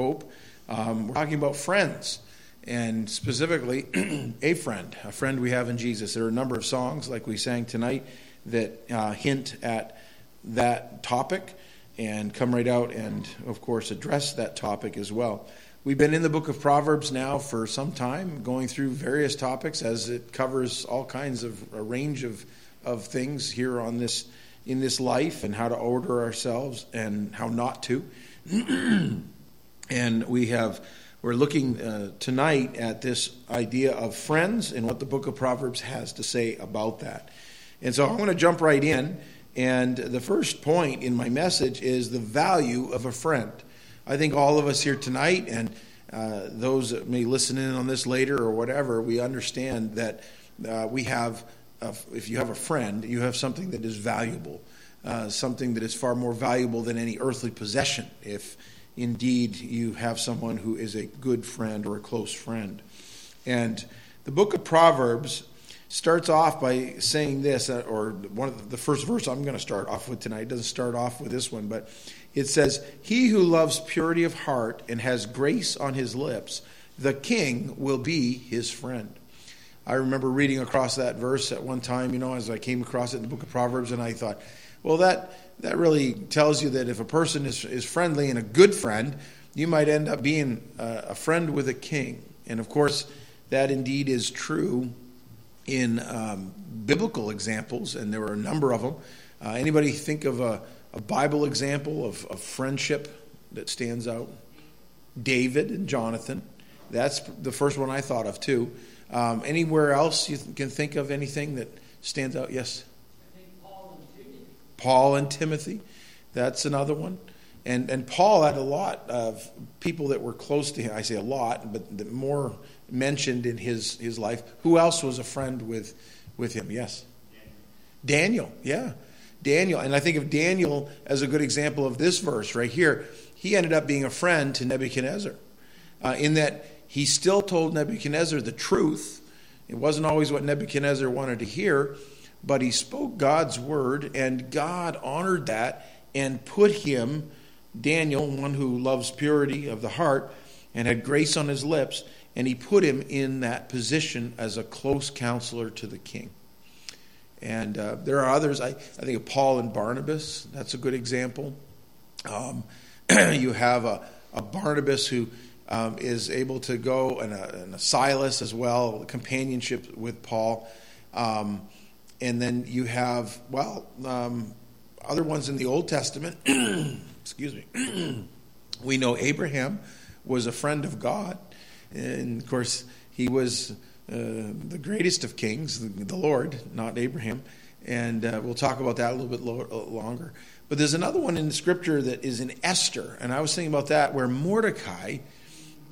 hope. Um, we're talking about friends, and specifically a friend, a friend we have in Jesus. There are a number of songs, like we sang tonight, that uh, hint at that topic and come right out and, of course, address that topic as well. We've been in the book of Proverbs now for some time, going through various topics as it covers all kinds of a range of, of things here on this in this life and how to order ourselves and how not to. and we have we're looking uh, tonight at this idea of friends and what the book of Proverbs has to say about that. And so I want to jump right in. And the first point in my message is the value of a friend. I think all of us here tonight and uh, those that may listen in on this later or whatever, we understand that uh, we have, a, if you have a friend, you have something that is valuable, uh, something that is far more valuable than any earthly possession, if indeed you have someone who is a good friend or a close friend. And the book of Proverbs starts off by saying this, uh, or one of the first verse I'm going to start off with tonight doesn't start off with this one, but it says, He who loves purity of heart and has grace on his lips, the king will be his friend. I remember reading across that verse at one time, you know, as I came across it in the book of Proverbs, and I thought, well, that, that really tells you that if a person is, is friendly and a good friend, you might end up being a, a friend with a king. And of course, that indeed is true in um, biblical examples, and there were a number of them. Uh, anybody think of a, a Bible example of, of, friendship that stands out? David and Jonathan. That's the first one I thought of, too. Um, anywhere else you can think of anything that stands out? Yes? Paul and Timothy. That's another one. And, and Paul had a lot of people that were close to him. I say a lot, but more mentioned in his, his life. Who else was a friend with, with him? Yes. Daniel, yeah. Daniel. And I think of Daniel as a good example of this verse right here. He ended up being a friend to Nebuchadnezzar uh, in that he still told Nebuchadnezzar the truth. It wasn't always what Nebuchadnezzar wanted to hear, but he spoke God's word, and God honored that and put him, Daniel, one who loves purity of the heart and had grace on his lips, and he put him in that position as a close counselor to the king. And uh, there are others. I, I think of Paul and Barnabas. That's a good example. Um, you have a, a Barnabas who um, is able to go, and a, and a, Silas as well, companionship with Paul. Um, and then you have, well, um, other ones in the Old Testament. excuse me. we know Abraham was a friend of God. And of course, he was uh, the greatest of kings, the, Lord, not Abraham. And uh, we'll talk about that a little bit lo- uh, longer. But there's another one in the scripture that is in Esther. And I was thinking about that, where Mordecai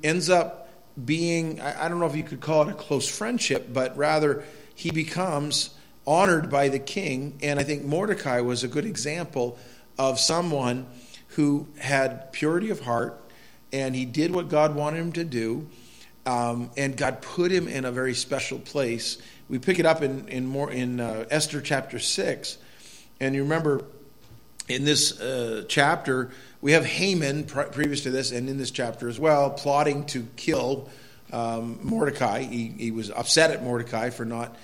ends up being, I, I don't know if you could call it a close friendship, but rather he becomes honored by the king. And I think Mordecai was a good example of someone who had purity of heart and he did what God wanted him to do um, and God put him in a very special place. We pick it up in, in more in uh, Esther chapter six, and you remember in this uh, chapter we have Haman pre- previous to this, and in this chapter as well, plotting to kill um, Mordecai. He, he was upset at Mordecai for not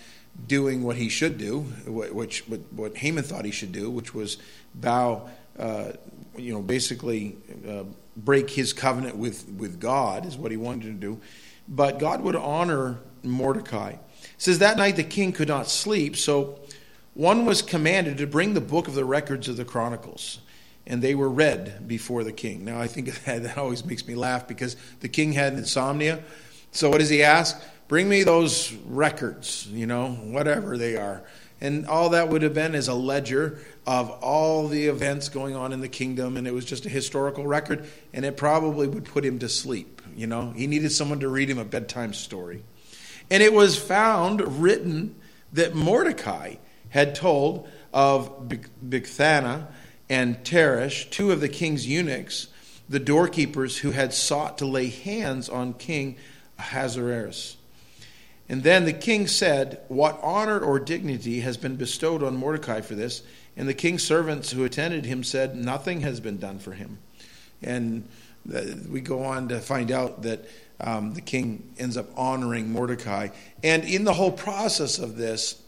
doing what he should do, which what, what Haman thought he should do, which was bow, uh, you know, basically uh, break his covenant with with God is what he wanted to do but God would honor Mordecai. It says that night the king could not sleep, so one was commanded to bring the book of the records of the Chronicles, and they were read before the king. Now I think that, that always makes me laugh because the king had insomnia. So what does he ask? Bring me those records, you know, whatever they are. And all that would have been is a ledger of all the events going on in the kingdom, and it was just a historical record, and it probably would put him to sleep. You know, he needed someone to read him a bedtime story. And it was found written that Mordecai had told of Bigthana and Teresh, two of the king's eunuchs, the doorkeepers who had sought to lay hands on King Ahasuerus. And then the king said, What honor or dignity has been bestowed on Mordecai for this? And the king's servants who attended him said, Nothing has been done for him. And we go on to find out that um, the king ends up honoring Mordecai. And in the whole process of this,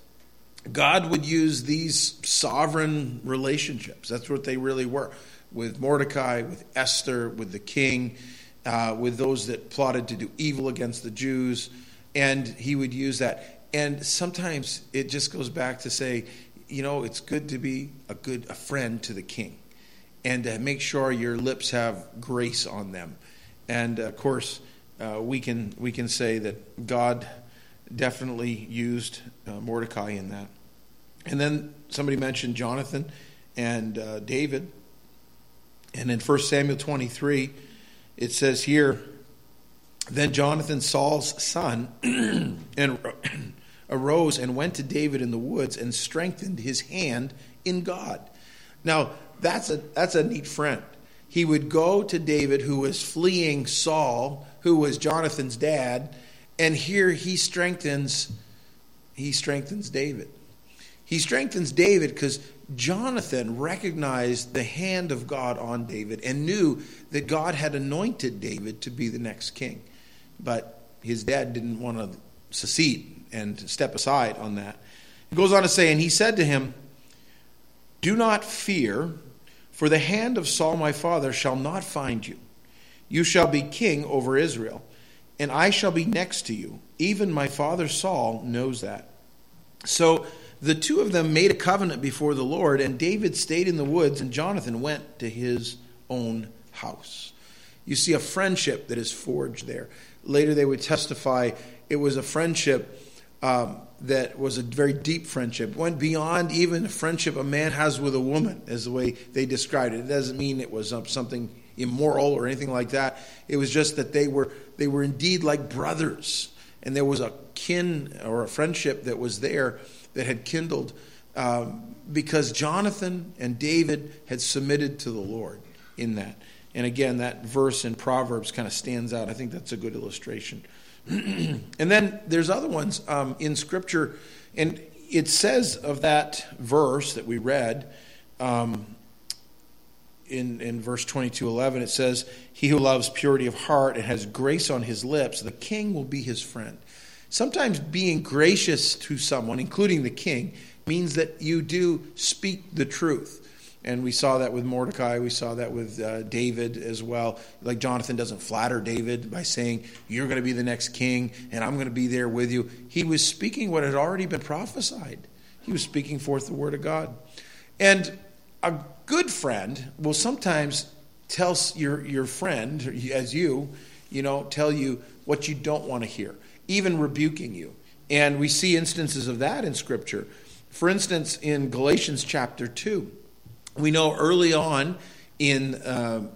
God would use these sovereign relationships. That's what they really were with Mordecai, with Esther, with the king, uh, with those that plotted to do evil against the Jews. And he would use that. And sometimes it just goes back to say, you know, it's good to be a good a friend to the king and to make sure your lips have grace on them. And of course, uh, we can we can say that God definitely used uh, Mordecai in that. And then somebody mentioned Jonathan and uh, David. And in 1 Samuel 23, it says here, Then Jonathan, Saul's son, and arose and went to David in the woods and strengthened his hand in God. Now, that's a, that's a neat friend. He would go to David, who was fleeing Saul, who was Jonathan's dad, and here he strengthens he strengthens David. He strengthens David because Jonathan recognized the hand of God on David and knew that God had anointed David to be the next king. But his dad didn't want to secede and step aside on that. He goes on to say, And he said to him, Do not fear, for the hand of Saul my father shall not find you. You shall be king over Israel, and I shall be next to you. Even my father Saul knows that. So the two of them made a covenant before the Lord, and David stayed in the woods, and Jonathan went to his own house. You see a friendship that is forged there. Later, they would testify it was a friendship um, that was a very deep friendship, went beyond even a friendship a man has with a woman, as the way they described it. It doesn't mean it was something immoral or anything like that. It was just that they were they were indeed like brothers, and there was a kin or a friendship that was there that had kindled um, because Jonathan and David had submitted to the Lord in that. And again, that verse in Proverbs kind of stands out. I think that's a good illustration. and then there's other ones um, in Scripture, and it says of that verse that we read um, in, in verse 22 11, it says, He who loves purity of heart and has grace on his lips, the king will be his friend. Sometimes being gracious to someone, including the king, means that you do speak the truth. And we saw that with Mordecai. We saw that with uh, David as well. Like Jonathan doesn't flatter David by saying, You're going to be the next king, and I'm going to be there with you. He was speaking what had already been prophesied, he was speaking forth the word of God. And a good friend will sometimes tell your, your friend, as you, you know, tell you what you don't want to hear, even rebuking you. And we see instances of that in Scripture. For instance, in Galatians chapter 2, we know early on in uh,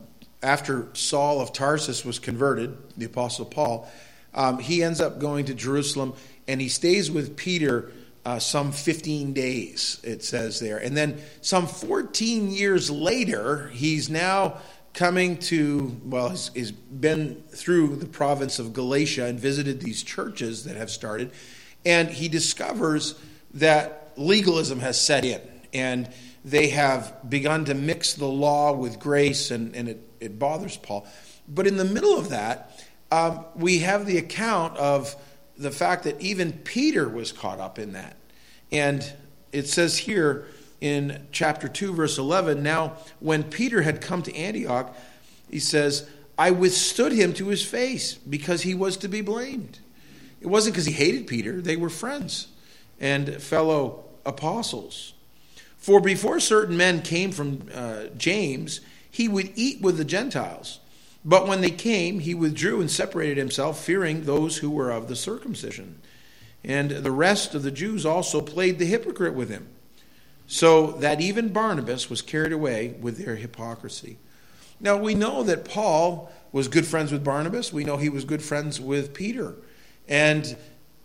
after Saul of Tarsus was converted, the Apostle Paul, um, he ends up going to Jerusalem and he stays with Peter uh, some 15 days, it says there. And then some 14 years later, he's now coming to, well, he's, he's been through the province of Galatia and visited these churches that have started. And he discovers that legalism has set in. And they have begun to mix the law with grace, and, and it, it bothers Paul. But in the middle of that, um, we have the account of the fact that even Peter was caught up in that. And it says here in chapter 2, verse 11 now, when Peter had come to Antioch, he says, I withstood him to his face because he was to be blamed. It wasn't because he hated Peter, they were friends and fellow apostles. For before certain men came from uh, James, he would eat with the Gentiles. But when they came, he withdrew and separated himself, fearing those who were of the circumcision. And the rest of the Jews also played the hypocrite with him, so that even Barnabas was carried away with their hypocrisy. Now we know that Paul was good friends with Barnabas. We know he was good friends with Peter. And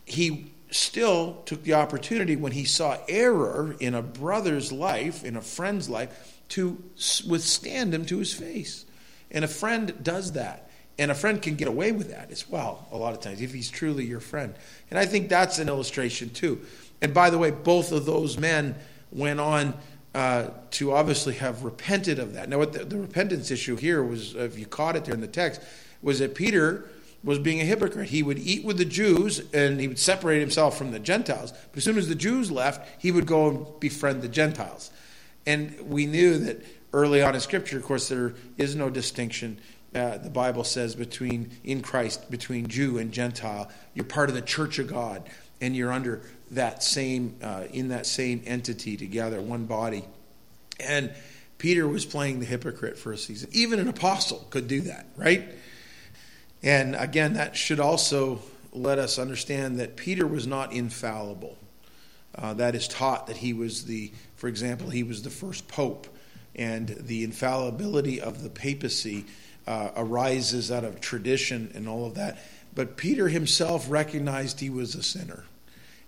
he still took the opportunity when he saw error in a brother's life, in a friend's life, to withstand him to his face. And a friend does that. And a friend can get away with that as well, a lot of times, if he's truly your friend. And I think that's an illustration, too. And by the way, both of those men went on uh, to obviously have repented of that. Now, what the, the repentance issue here was, if you caught it there in the text, was that Peter was being a hypocrite. He would eat with the Jews and he would separate himself from the Gentiles. But as soon as the Jews left, he would go and befriend the Gentiles. And we knew that early on in Scripture, of course, there is no distinction. Uh, the Bible says between in Christ between Jew and Gentile. You're part of the Church of God, and you're under that same uh, in that same entity together, one body. And Peter was playing the hypocrite for a season. Even an apostle could do that, right? And again, that should also let us understand that Peter was not infallible. Uh, that is taught that he was the, for example, he was the first pope, and the infallibility of the papacy uh, arises out of tradition and all of that. But Peter himself recognized he was a sinner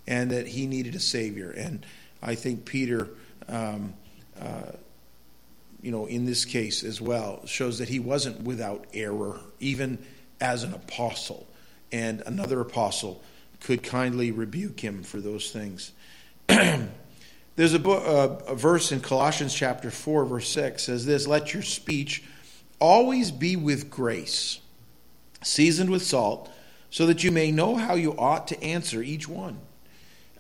and that he needed a Savior. And I think Peter, um, uh, you know, in this case as well, shows that he wasn't without error, even as an apostle. And another apostle could kindly rebuke him for those things. There's a, book, uh, a verse in Colossians chapter 4, verse 6 says this Let your speech always be with grace, seasoned with salt, so that you may know how you ought to answer each one.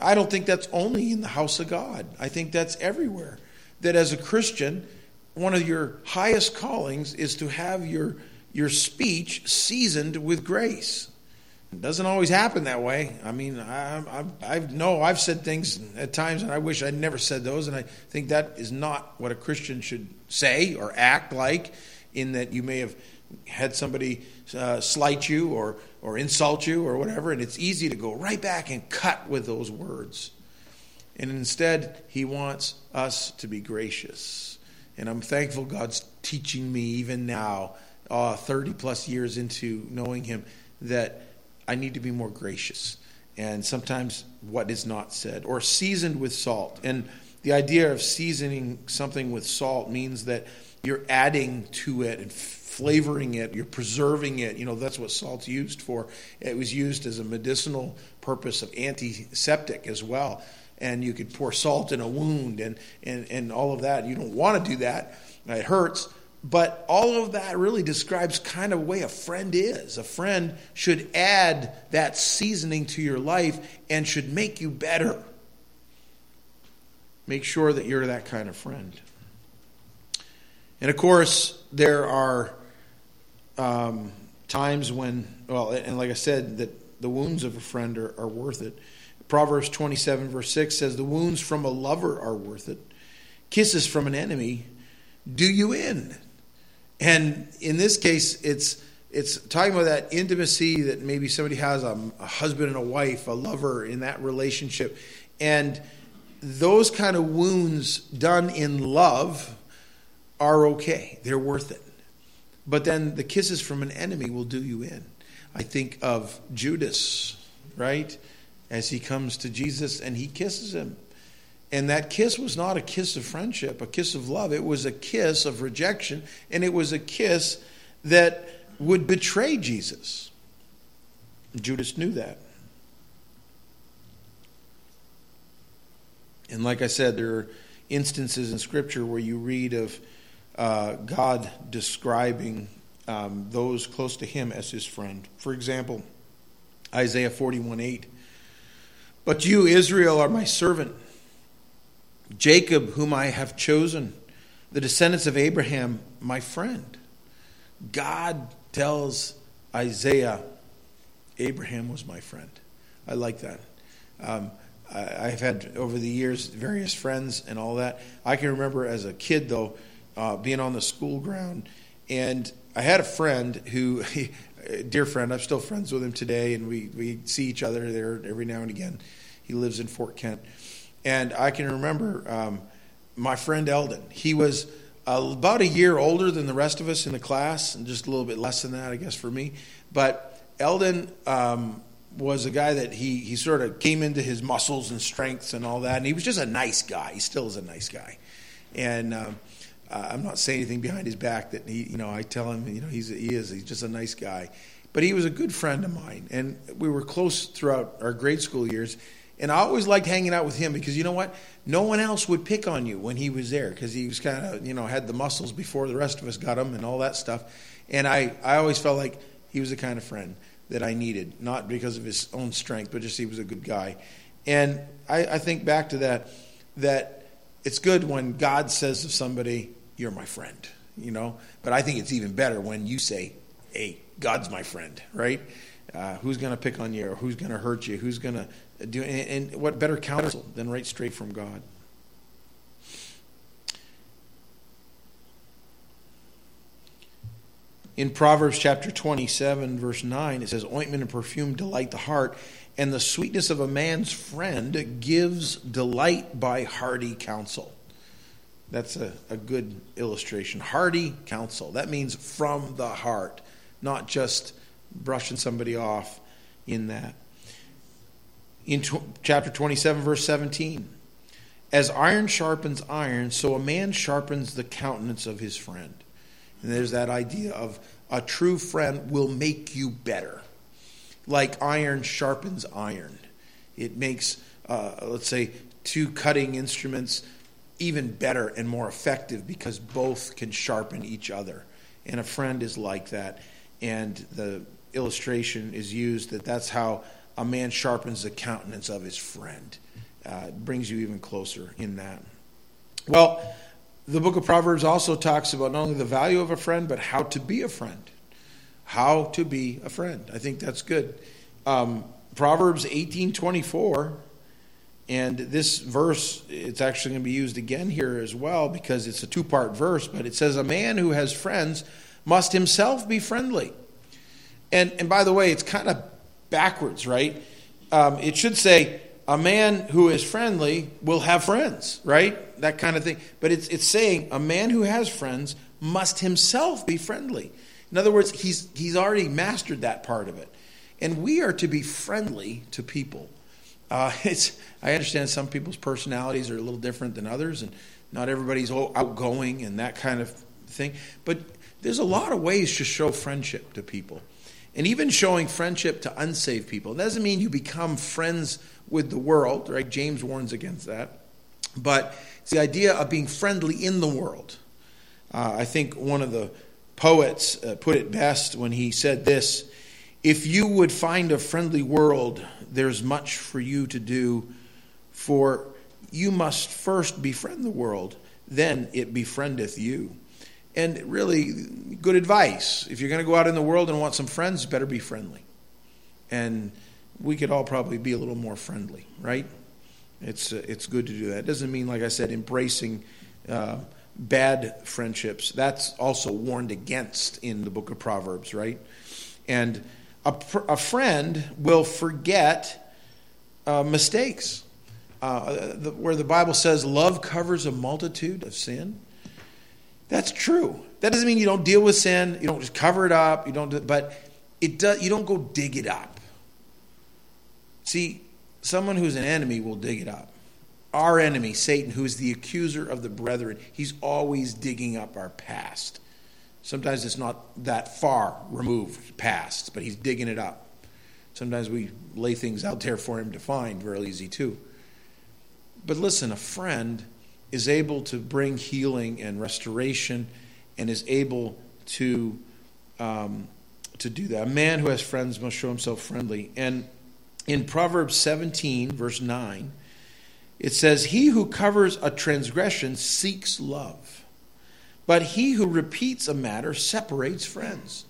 I don't think that's only in the house of God. I think that's everywhere. That as a Christian, one of your highest callings is to have your, your speech seasoned with grace. It doesn't always happen that way. I mean, I, I, know I've said things at times, and I wish I'd never said those, and I think that is not what a Christian should say or act like, in that you may have had somebody uh, slight you or, or insult you or whatever, and it's easy to go right back and cut with those words. And instead, he wants us to be gracious. And I'm thankful God's teaching me even now, uh, 30 plus years into knowing him, that I need to be more gracious. And sometimes what is not said, or seasoned with salt. And the idea of seasoning something with salt means that you're adding to it and flavoring it, you're preserving it. You know, that's what salt's used for. It was used as a medicinal purpose of antiseptic as well. And you could pour salt in a wound and, and, and all of that. You don't want to do that, it hurts. But all of that really describes kind of way a friend is. A friend should add that seasoning to your life and should make you better. Make sure that you're that kind of friend. And of course, there are um, times when, well, and like I said, that the wounds of a friend are, are worth it. Proverbs 27, verse 6 says, The wounds from a lover are worth it. Kisses from an enemy do you in. And in this case, it's it's talking about that intimacy that maybe somebody has a, a, husband and a wife, a lover in that relationship. And those kind of wounds done in love are okay. They're worth it. But then the kisses from an enemy will do you in. I think of Judas, right? As he comes to Jesus and he kisses him. And that kiss was not a kiss of friendship, a kiss of love. It was a kiss of rejection, and it was a kiss that would betray Jesus. Judas knew that. And like I said, there are instances in Scripture where you read of uh, God describing um, those close to him as his friend. For example, Isaiah 41 8. But you, Israel, are my servant, Jacob, whom I have chosen, the descendants of Abraham, my friend. God tells Isaiah, Abraham was my friend. I like that. Um, I, have had over the years various friends and all that. I can remember as a kid, though, uh, being on the school ground. And I had a friend who, dear friend, I'm still friends with him today, and we, we see each other there every now and again. He lives in Fort Kent. And I can remember um, my friend Eldon. He was uh, about a year older than the rest of us in the class, and just a little bit less than that, I guess, for me. But Eldon um, was a guy that he, he sort of came into his muscles and strengths and all that, and he was just a nice guy. He still is a nice guy. And uh, I'm not saying anything behind his back that he, you know, I tell him, you know, he's he is he's just a nice guy, but he was a good friend of mine, and we were close throughout our grade school years. And I always liked hanging out with him because you know what? No one else would pick on you when he was there because he was kind of, you know, had the muscles before the rest of us got them and all that stuff. And I, I always felt like he was the kind of friend that I needed, not because of his own strength, but just he was a good guy. And I, I think back to that, that it's good when God says of somebody, You're my friend, you know? But I think it's even better when you say, Hey, God's my friend, right? Uh, who's going to pick on you or who's going to hurt you? Who's going to do and, and what better counsel than right straight from God? In Proverbs chapter 27, verse 9, it says, Ointment and perfume delight the heart, and the sweetness of a man's friend gives delight by hearty counsel. That's a, a good illustration. Hearty counsel. That means from the heart, not just brushing somebody off in that. In chapter 27, verse 17, as iron sharpens iron, so a man sharpens the countenance of his friend. And there's that idea of a true friend will make you better. Like iron sharpens iron. It makes, uh, let's say, two cutting instruments even better and more effective because both can sharpen each other. And a friend is like that. And the illustration is used that that's how a man sharpens the countenance of his friend. Uh, brings you even closer in that. Well, the book of Proverbs also talks about not only the value of a friend, but how to be a friend. How to be a friend. I think that's good. Um, Proverbs 18:24, and this verse, it's actually going to be used again here as well because it's a two-part verse. But it says, "A man who has friends must himself be friendly." And and by the way, it's kind of backwards, right? Um, it should say, a man who is friendly will have friends, right? That kind of thing. But it's, it's saying a man who has friends must himself be friendly. In other words, he's, he's already mastered that part of it. And we are to be friendly to people. Uh, it's, I understand some people's personalities are a little different than others, and not everybody's outgoing and that kind of thing. But there's a lot of ways to show friendship to people. And even showing friendship to unsaved people. Doesn't mean you become friends with the world, right? James warns against that. But it's the idea of being friendly in the world. Uh, I think one of the poets uh, put it best when he said this If you would find a friendly world, there's much for you to do, for you must first befriend the world, then it befriendeth you. And really, good advice. If you're going to go out in the world and want some friends, better be friendly. And we could all probably be a little more friendly, right? It's, uh, it's good to do that. It doesn't mean, like I said, embracing uh, bad friendships. That's also warned against in the book of Proverbs, right? And a, a friend will forget uh, mistakes. Uh, the, where the Bible says love covers a multitude of sin. That's true. That doesn't mean you don't deal with sin. You don't just cover it up. You don't. Do, but it does. You don't go dig it up. See, someone who's an enemy will dig it up. Our enemy, Satan, who is the accuser of the brethren, he's always digging up our past. Sometimes it's not that far removed past, but he's digging it up. Sometimes we lay things out there for him to find, very easy too. But listen, a friend is able to bring healing and restoration and is able to um, to do that. A man who has friends must show himself friendly. And in Proverbs 17, verse 9, it says, He who covers a transgression seeks love, but he who repeats a matter separates friends.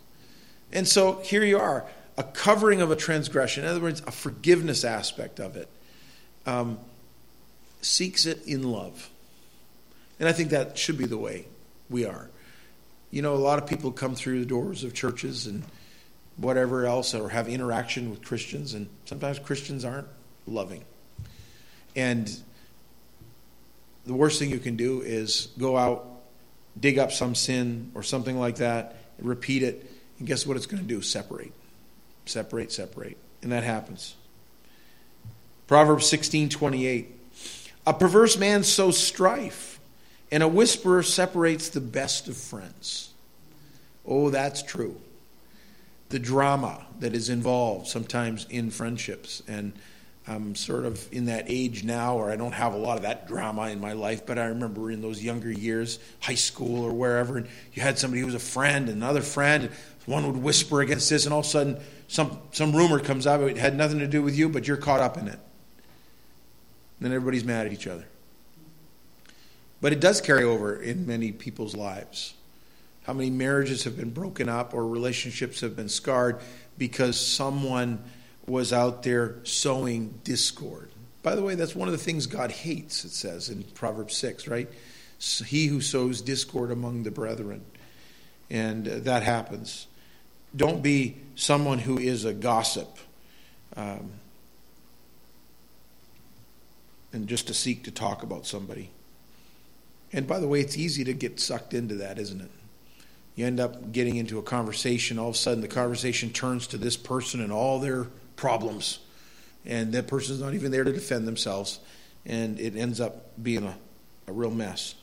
And so here you are, a covering of a transgression, in other words, a forgiveness aspect of it, um, seeks it in love. And I think that should be the way we are. You know, a lot of people come through the doors of churches and whatever else or have interaction with Christians, and sometimes Christians aren't loving. And the worst thing you can do is go out, dig up some sin or something like that, repeat it, and guess what it's going to do? Separate. Separate, separate. And that happens. Proverbs 16 28. A perverse man sows strife and a whisperer separates the best of friends. Oh, that's true. The drama that is involved sometimes in friendships. And I'm sort of in that age now where I don't have a lot of that drama in my life, but I remember in those younger years, high school or wherever, and you had somebody who was a friend, another friend, and one would whisper against this, and all of a sudden some, some rumor comes out, it had nothing to do with you, but you're caught up in it. And then everybody's mad at each other. But it does carry over in many people's lives. How many marriages have been broken up or relationships have been scarred because someone was out there sowing discord. By the way, that's one of the things God hates, it says in Proverbs 6, right? He who sows discord among the brethren. And uh, that happens. Don't be someone who is a gossip um, and just to seek to talk about somebody. And by the way, it's easy to get sucked into that, isn't it? You end up getting into a conversation, all of a sudden the conversation turns to this person and all their problems. And that person's not even there to defend themselves. And it ends up being a, a real mess.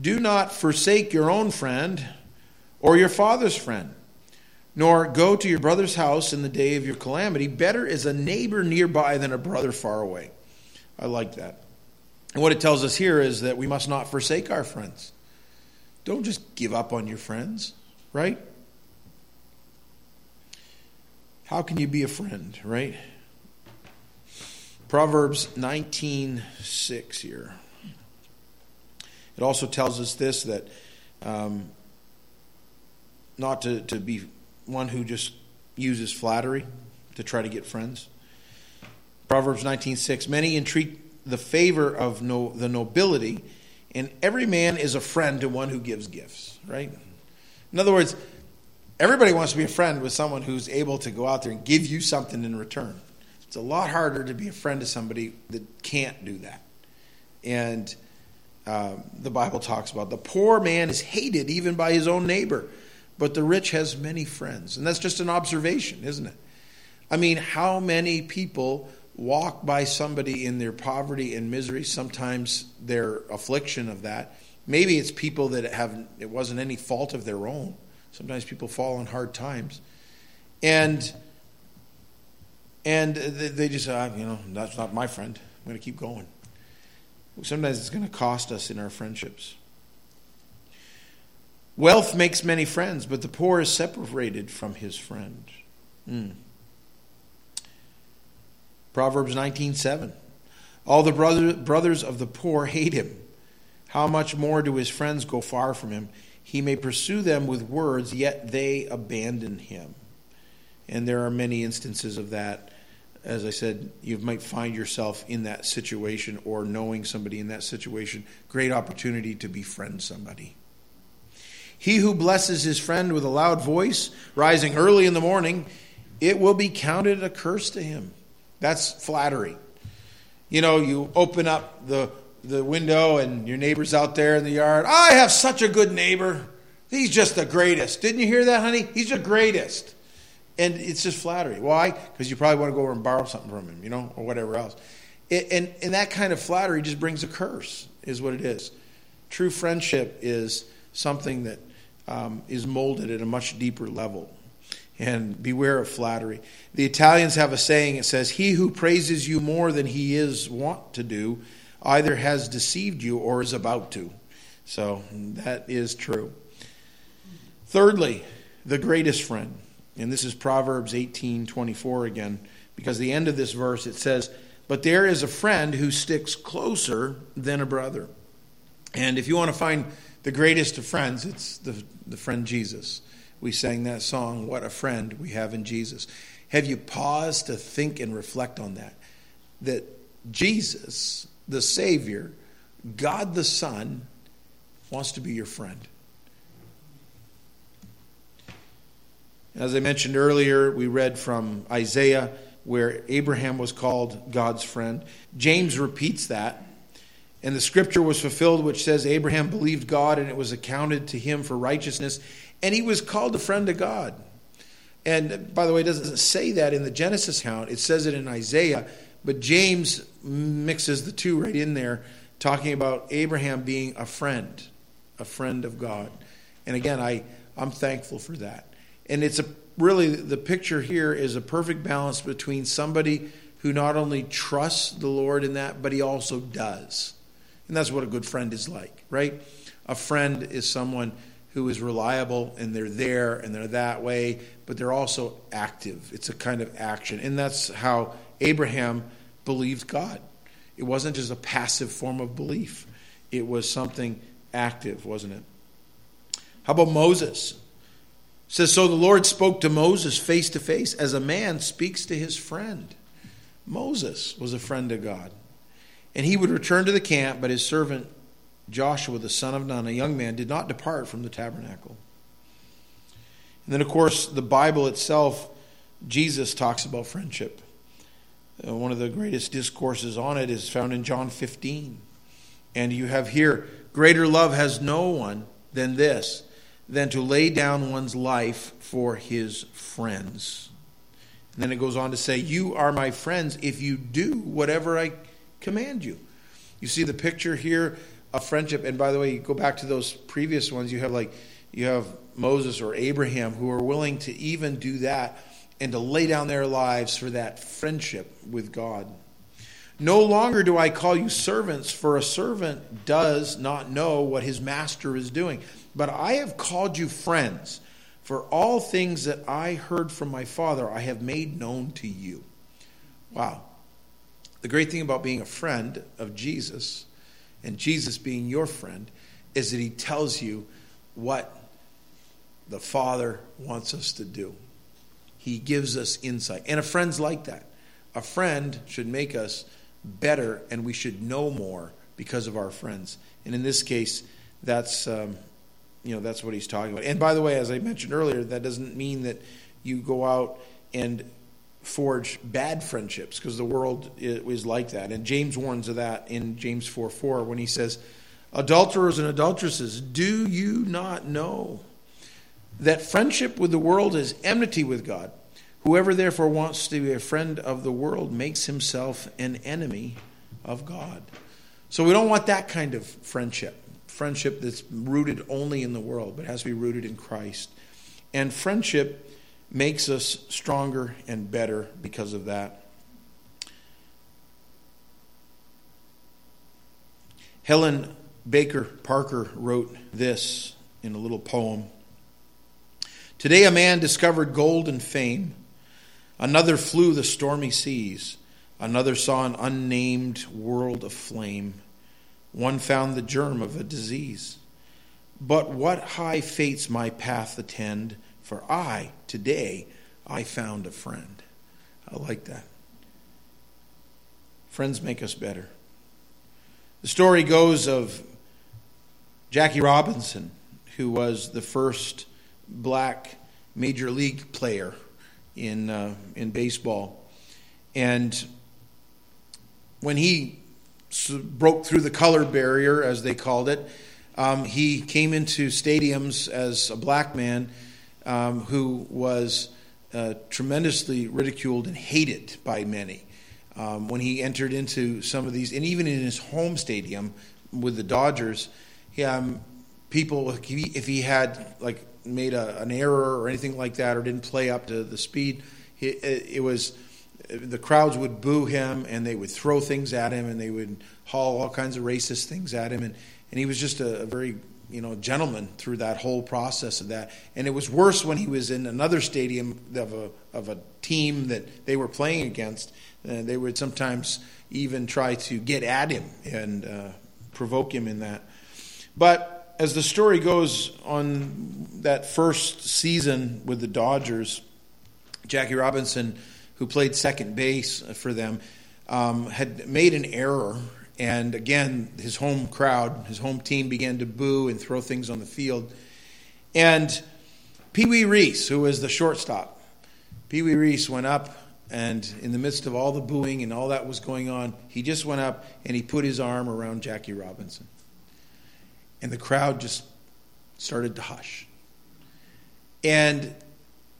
Do not forsake your own friend or your father's friend, nor go to your brother's house in the day of your calamity. Better is a neighbor nearby than a brother far away. I like that. And what it tells us here is that we must not forsake our friends. Don't just give up on your friends, right? How can you be a friend, right? Proverbs 19:6 here. It also tells us this that um, not to, to be one who just uses flattery to try to get friends. Proverbs 19:6 Many entreat the favor of no, the nobility, and every man is a friend to one who gives gifts, right? In other words, Everybody wants to be a friend with someone who's able to go out there and give you something in return. It's a lot harder to be a friend to somebody that can't do that. And uh, the Bible talks about the poor man is hated even by his own neighbor, but the rich has many friends. And that's just an observation, isn't it? I mean, how many people walk by somebody in their poverty and misery, sometimes their affliction of that? Maybe it's people that have, it wasn't any fault of their own Sometimes people fall on hard times. And and they just say, you know, that's not my friend. I'm going to keep going. Sometimes it's going to cost us in our friendships. Wealth makes many friends, but the poor is separated from his friend. Mm. Proverbs 19:7. All the brother, brothers of the poor hate him. How much more do his friends go far from him? He may pursue them with words, yet they abandon him. And there are many instances of that. As I said, you might find yourself in that situation or knowing somebody in that situation. Great opportunity to befriend somebody. He who blesses his friend with a loud voice, rising early in the morning, it will be counted a curse to him. That's flattery. You know, you open up the the window and your neighbor's out there in the yard. I have such a good neighbor. He's just the greatest. Didn't you hear that, honey? He's the greatest. And it's just flattery. Why? Because you probably want to go over and borrow something from him, you know, or whatever else. It, and, and that kind of flattery just brings a curse, is what it is. True friendship is something that um, is molded at a much deeper level. And beware of flattery. The Italians have a saying it says, He who praises you more than he is wont to do either has deceived you or is about to. So that is true. Thirdly, the greatest friend. And this is Proverbs 18:24 again, because the end of this verse it says, "But there is a friend who sticks closer than a brother." And if you want to find the greatest of friends, it's the, the friend Jesus. We sang that song, What a Friend We Have in Jesus. Have you paused to think and reflect on that? That Jesus the Savior, God the Son, wants to be your friend. As I mentioned earlier, we read from Isaiah where Abraham was called God's friend. James repeats that. And the scripture was fulfilled, which says, Abraham believed God and it was accounted to him for righteousness, and he was called a friend of God. And by the way, it doesn't say that in the Genesis account, it says it in Isaiah. But James mixes the two right in there, talking about Abraham being a friend, a friend of God. And again, I, I'm thankful for that. And it's a really, the picture here is a perfect balance between somebody who not only trusts the Lord in that, but he also does. And that's what a good friend is like, right? A friend is someone who is reliable and they're there and they're that way, but they're also active. It's a kind of action. And that's how Abraham believed God. It wasn't just a passive form of belief, it was something active, wasn't it? How about Moses? It says so the Lord spoke to Moses face to face as a man speaks to his friend. Moses was a friend of God. And he would return to the camp, but his servant Joshua, the son of Nun, a young man, did not depart from the tabernacle. And then, of course, the Bible itself, Jesus talks about friendship. Uh, one of the greatest discourses on it is found in John 15. And you have here, greater love has no one than this, than to lay down one's life for his friends. And then it goes on to say, You are my friends if you do whatever I command you. You see the picture here of friendship. And by the way, you go back to those previous ones, you have like, you have Moses or Abraham who are willing to even do that and to lay down their lives for that friendship with God. No longer do I call you servants, for a servant does not know what his master is doing. But I have called you friends, for all things that I heard from my Father I have made known to you. Wow. The great thing about being a friend of Jesus and Jesus being your friend is that he tells you what the Father wants us to do. He gives us insight. And a friend's like that. A friend should make us better, and we should know more because of our friends. And in this case, that's um, you know that's what he's talking about. And by the way, as I mentioned earlier, that doesn't mean that you go out and forge bad friendships because the world is like that. And James warns of that in James 4 4 when he says, Adulterers and adulteresses, do you not know that friendship with the world is enmity with God? Whoever therefore wants to be a friend of the world makes himself an enemy of God. So we don't want that kind of friendship. Friendship that's rooted only in the world, but has to be rooted in Christ. And friendship makes us stronger and better because of that. Helen Barker Parker wrote this in a little poem. Today, a man discovered gold and fame. Another flew the stormy seas. Another saw an unnamed world of flame. One found the germ of a disease. But what high fates my path attend? For I, today, I found a friend. I like that. Friends make us better. The story goes of Jackie Robinson, who was the first black major league player in, uh, in baseball. And when he broke through the color barrier, as they called it, um, he came into stadiums as a black man um, who was uh, tremendously ridiculed and hated by many. Um, when he entered into some of these, and even in his home stadium with the Dodgers, he, um, people, if he, if he, had like made a, an error or anything like that, or didn't play up to the speed, he, it, it was the crowds would boo him and they would throw things at him and they would haul all kinds of racist things at him and, and he was just a, a very you know, gentleman through that whole process of that. And it was worse when he was in another stadium of a, of a team that they were playing against. Uh, they would sometimes even try to get at him and uh, provoke him in that. But as the story goes on that first season with the Dodgers, Jackie Robinson, who played second base for them, um, had made an error and again, his home crowd, his home team began to boo and throw things on the field. And Pee Wee Reese, who was the shortstop, Pee Wee Reese went up, and in the midst of all the booing and all that was going on, he just went up and he put his arm around Jackie Robinson. And the crowd just started to hush. And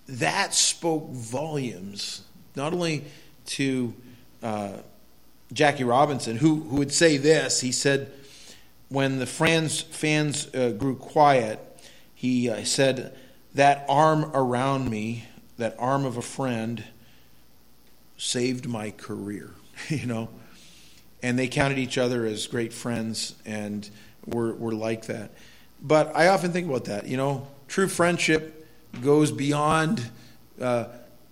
that spoke volumes, not only to uh, Jackie Robinson, who, who would say this. He said, when the fans, fans uh, grew quiet, he uh, said, That arm around me, that arm of a friend, saved my career, you know. And they counted each other as great friends and were, were like that. But I often think about that, you know, true friendship goes beyond, uh,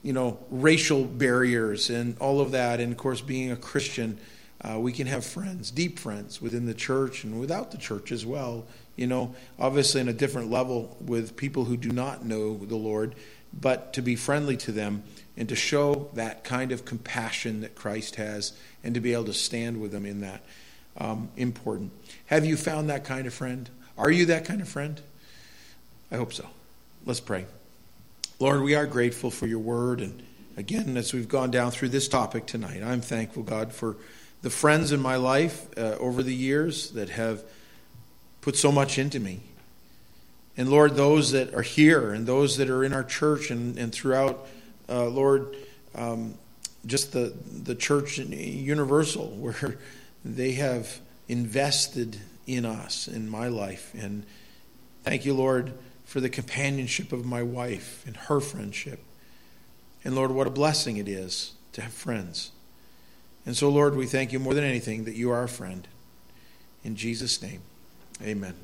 you know, racial barriers and all of that. And of course, being a Christian, uh, we can have friends, deep friends within the church and without the church as well. You know, obviously on a different level with people who do not know the Lord, but to be friendly to them and to show that kind of compassion that Christ has and to be able to stand with them in that. Um, important. Have you found that kind of friend? Are you that kind of friend? I hope so. Let's pray. Lord, we are grateful for your word. And again, as we've gone down through this topic tonight, I'm thankful, God, for the friends in my life uh, over the years that have put so much into me. And Lord, those that are here and those that are in our church and, and throughout, uh, Lord, um, just the, the church universal, where they have invested in us, in my life. And thank you, Lord, for the companionship of my wife and her friendship. And Lord, what a blessing it is to have friends. And so, Lord, we thank you more than anything that you are our friend. In Jesus' name, amen.